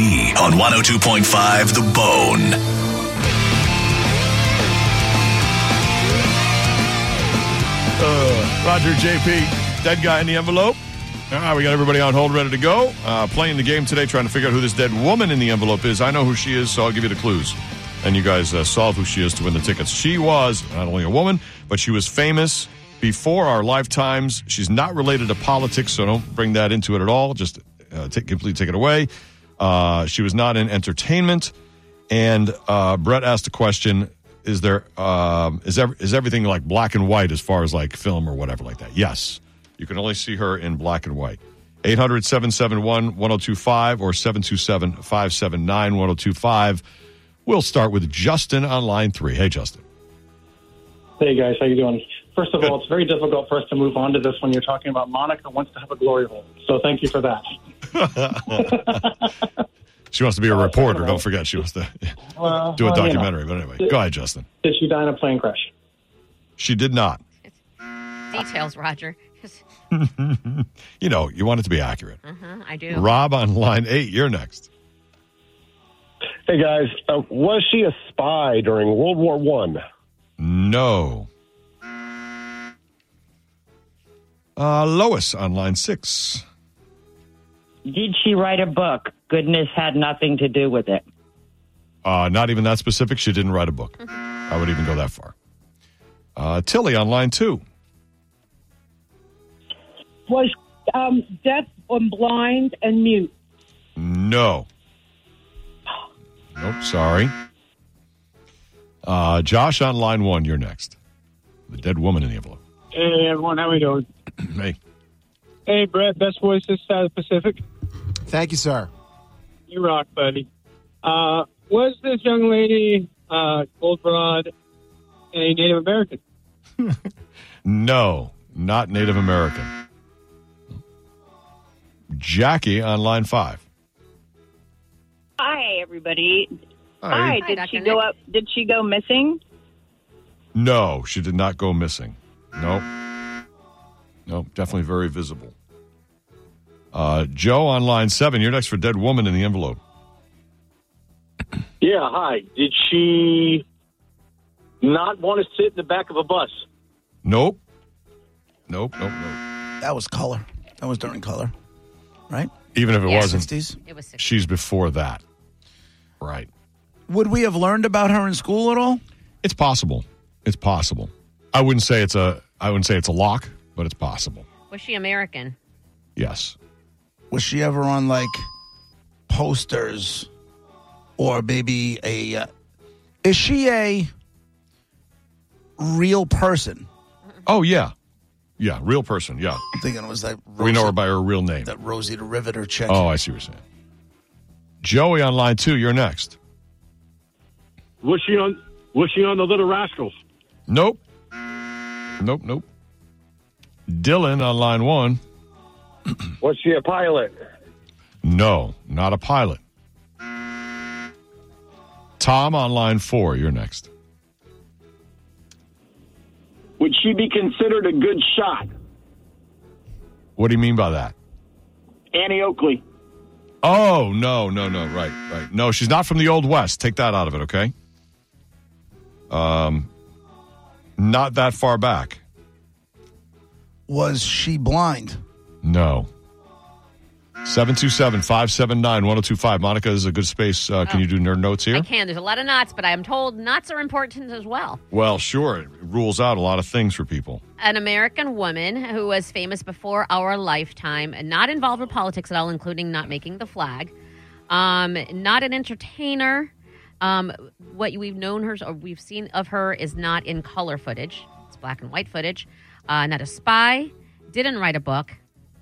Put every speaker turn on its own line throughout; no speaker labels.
on 102.5 The Bone.
Uh, Roger JP, dead guy in the envelope. All right, we got everybody on hold, ready to go. Uh, playing the game today, trying to figure out who this dead woman in the envelope is. I know who she is, so I'll give you the clues. And you guys uh, solve who she is to win the tickets. She was not only a woman, but she was famous before our lifetimes. She's not related to politics, so don't bring that into it at all. Just uh, completely take it away. Uh, she was not in entertainment. And uh, Brett asked a question is there um, is ev- is everything like black and white as far as like film or whatever like that? Yes, you can only see her in black and white. 800 771 1025 or 727 579 1025. We'll start with Justin on line three. Hey, Justin.
Hey guys, how you doing? First of
Good.
all, it's very difficult for us to move on to this when you're talking about Monica wants to have a glory hole. So thank you for that.
She wants to be a reporter. Don't forget, she wants to
Well,
do a
well, you know.
documentary. But anyway, go ahead, Justin.
Did she die in a plane crash?
She did not.
Details, Roger.
You know, you want it to be accurate.
uh-huh, I do.
Rob on line eight. You're next.
Hey guys, uh, was she a spy during World War One?
No. Uh, Lois on line six.
Did she write a book? Goodness had nothing to do with it.
Uh, not even that specific. She didn't write a book. I would even go that far. Uh, Tilly on line two.
was um, deaf and blind and mute.
No. Nope. Sorry. Uh, Josh on line one. You're next. The dead woman in the envelope.
Hey everyone, how are we doing?
hey.
Hey Brett, best voice this side of the Pacific.
Thank you, sir.
You rock, buddy. Uh, was this young lady uh, Gold a Native American?
No, not Native American. Jackie on line five.
Hi, everybody.
Hi.
Hi. Did
Hi,
she
Dr.
go
Nick.
up? Did she go missing?
No, she did not go missing. Nope. Nope, definitely very visible. Uh, Joe on line seven. You're next for dead woman in the envelope.
Yeah, hi. Did she not want to sit in the back of a bus?
Nope. Nope, nope, nope.
That was color. That was during color, right?
Even if it
Yeah.
wasn't,
60s.
It was six.
she's before that. Right.
Would we have learned about her in school at all?
It's possible. It's possible. I wouldn't say it's a I wouldn't say it's a lock, but it's possible.
Was she American?
Yes.
Was she ever on like posters or maybe a? Uh, is she a real person?
Oh yeah. Yeah, real person. Yeah.
I'm thinking it was that.
we know her by her real name.
that Rosie the Riveter chick.
Oh, I see what you're saying. Joey on line two, you're next.
Was she on? Was she on the Little Rascals?
Nope. Nope, nope. Dylan on line one.
Was she a pilot?
No, not a pilot. Tom on line four, you're next.
Would she be considered a good shot?
What do you mean by that?
Annie Oakley.
Oh, no, no, no. Right, right. No, she's not from the Old West. Take that out of it, okay? Um, not that far back.
Was she blind?
No. 727 579 1025. Monica, is a good space. Uh, Can
Oh.
you do nerd notes here?
I can. There's a lot of knots, but I'm told knots are important as well.
Well, sure. It rules out a lot of things for people.
An American woman who was famous before our lifetime, not involved with politics at all, including not making the flag. Um, not an entertainer. Um, what we've known her or we've seen of her is not in color footage. It's black and white footage. Uh, not a spy. Didn't write a book.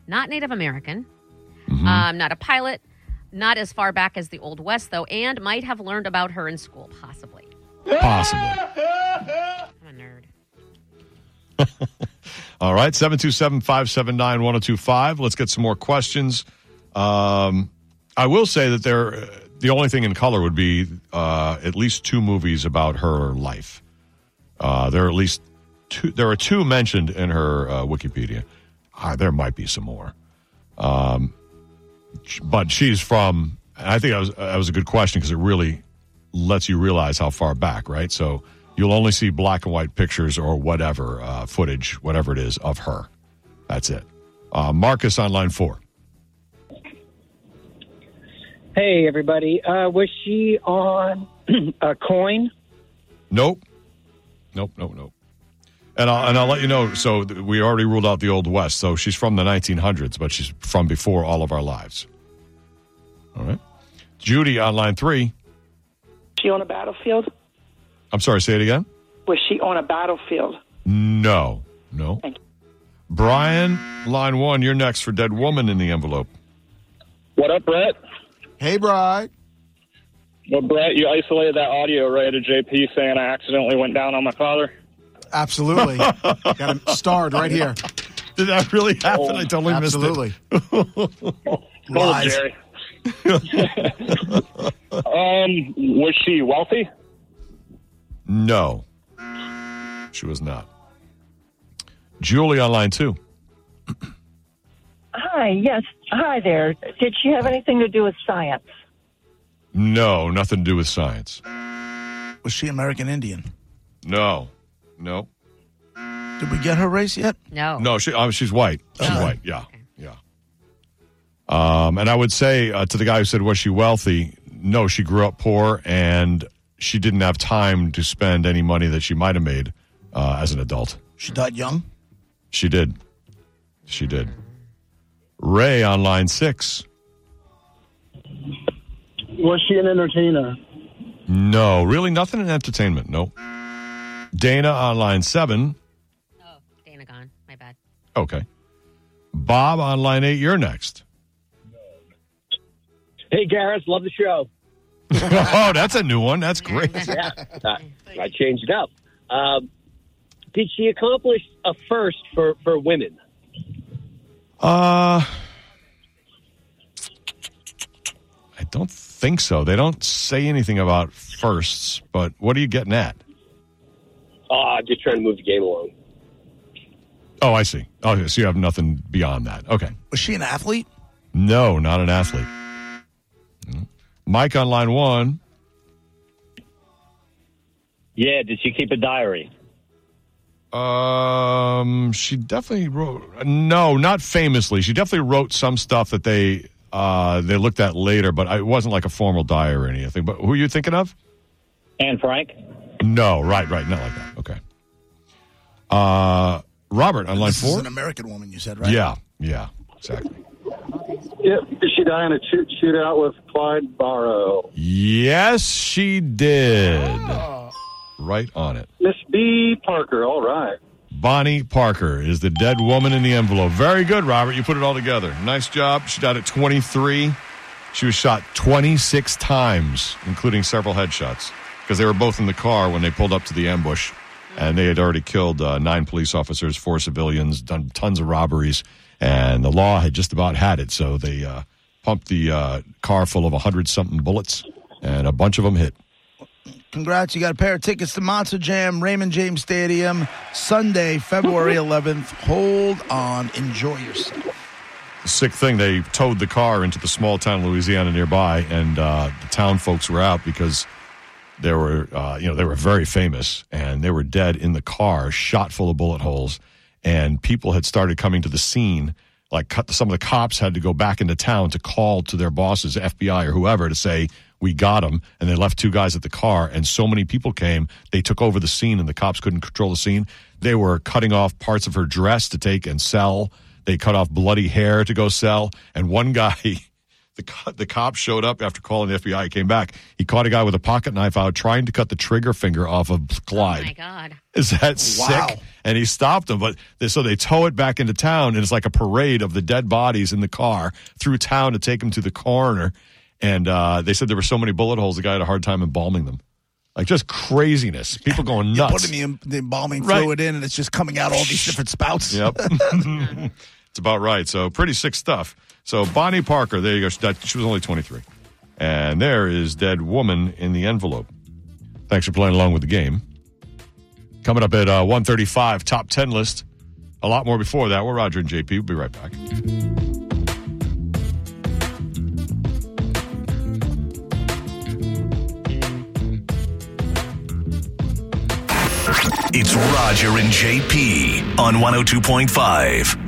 Not Native American. Um, not a pilot. not as far back as the Old West, though, and might have learned about her in school, possibly.
Possibly.
I'm a nerd.
All right, 727 579 1025. Let's get some more questions. Um, I will say that there, uh, the only thing in color would be uh, at least two movies about her life. Uh, there are at least two, there are two mentioned in her uh, Wikipedia. Uh, there might be some more. Um, but she's from, I think that was, that was a good question because it really lets you realize how far back, right? So you'll only see black and white pictures or whatever uh, footage, whatever it is, of her. That's it. Uh, Marcus on line four.
Hey, everybody. Uh, was she on a coin?
Nope. Nope, nope, nope. And I'll, and I'll let you know. So we already ruled out the Old West. So she's from the 1900s, but she's from before all of our lives. All right. Judy on line three.
she on a battlefield?
I'm sorry, say it again.
Was she on a battlefield?
No, no. Brian, line one, you're next for Dead Woman in the envelope.
What up, Brett?
Hey, Bri.
Well, Brett, you isolated that audio right of JP saying I accidentally went down on my father.
Absolutely. Got him starred right here.
Did that really happen? I totally
Absolutely.
missed it.
Oh,
Lies.
Jerry. um, was she wealthy?
No, she was not. Julie on line two.
Hi, yes. Hi there. Did she have anything to do with science?
No, nothing to do with science.
Was she American Indian?
No, no,
Did we get her race yet?
No.
no. She, um, she's white. She's
Okay.
white. Yeah, yeah. Um, and I would say uh, to the guy who said, "Was she wealthy?" No, she grew up poor, and she didn't have time to spend any money that she might have made uh, as an adult.
She died young.
She did. She did. Ray on line six.
Was she an entertainer?
No, really nothing in entertainment. No. Dana on line seven.
Oh, Dana gone. My bad.
Okay. Bob on line eight. You're next.
Hey, Gareth, love the show.
oh, that's a new one. That's great.
yeah, I, I changed it up. Um, did she accomplish a first for, for women?
Uh, I don't think so. They don't say anything about firsts, but what are you getting at?
Oh, I'm just trying to move the game along.
Oh, I see. Okay, so you have nothing beyond that. Okay.
Was she an athlete?
No, not an athlete. No. Mike on line one.
Yeah, did she keep a diary?
Um, she definitely wrote. No, not famously. She definitely wrote some stuff that they uh they looked at later, but it wasn't like a formal diary or anything. But who are you thinking of?
Anne Frank?
No, right, right, not like that. Okay. Uh, Robert on line
This is
four.
an American woman, you said, right?
Yeah, yeah, exactly.
Yep. Did she die in a shoot, shootout with Clyde Barrow?
Yes, she did. Right on it.
Miss B. Parker. All right.
Bonnie Parker is the dead woman in the envelope. Very good, Robert. You put it all together. Nice job. She died at 23. She was shot 26 times, including several headshots, because they were both in the car when they pulled up to the ambush. And they had already killed uh, nine police officers, four civilians, done tons of robberies, and the law had just about had it. So they uh, pumped the uh, car full of a 100 something bullets, and a bunch of them hit.
Congrats, you got a pair of tickets to Monster Jam, Raymond James Stadium, Sunday, February 11th. Hold on, enjoy yourself.
sick thing. They towed the car into the small town Louisiana nearby, and uh, the town folks were out because they were, uh, you know, they were very famous, and they were dead in the car, shot full of bullet holes, and people had started coming to the scene. Like some of the cops had to go back into town to call to their bosses, FBI or whoever, to say we got them, and they left two guys at the car, and so many people came, they took over the scene, and the cops couldn't control the scene. They were cutting off parts of her dress to take and sell. They cut off bloody hair to go sell. And one guy, the co- the cop showed up after calling the FBI. He came back. He caught a guy with a pocket knife out trying to cut the trigger finger off of Clyde.
Oh my God.
Is that sick? And he stopped him, but they, so they tow it back into town, and it's like a parade of the dead bodies in the car through town to take him to the coroner. and uh, they said there were so many bullet holes, the guy had a hard time embalming them. Like just craziness. People going nuts.
You're putting the, the embalming
Right.
fluid in, and it's just coming out all these different spouts.
Yep. it's about right. So pretty sick stuff. So Bonnie Parker, there you go. She, was only 23. And there is dead woman in the envelope. Thanks for playing along with the game. Coming up at uh, 135, top 10 list. A lot more before that. We're Roger and JP. We'll be right back.
It's Roger and JP on 102.5.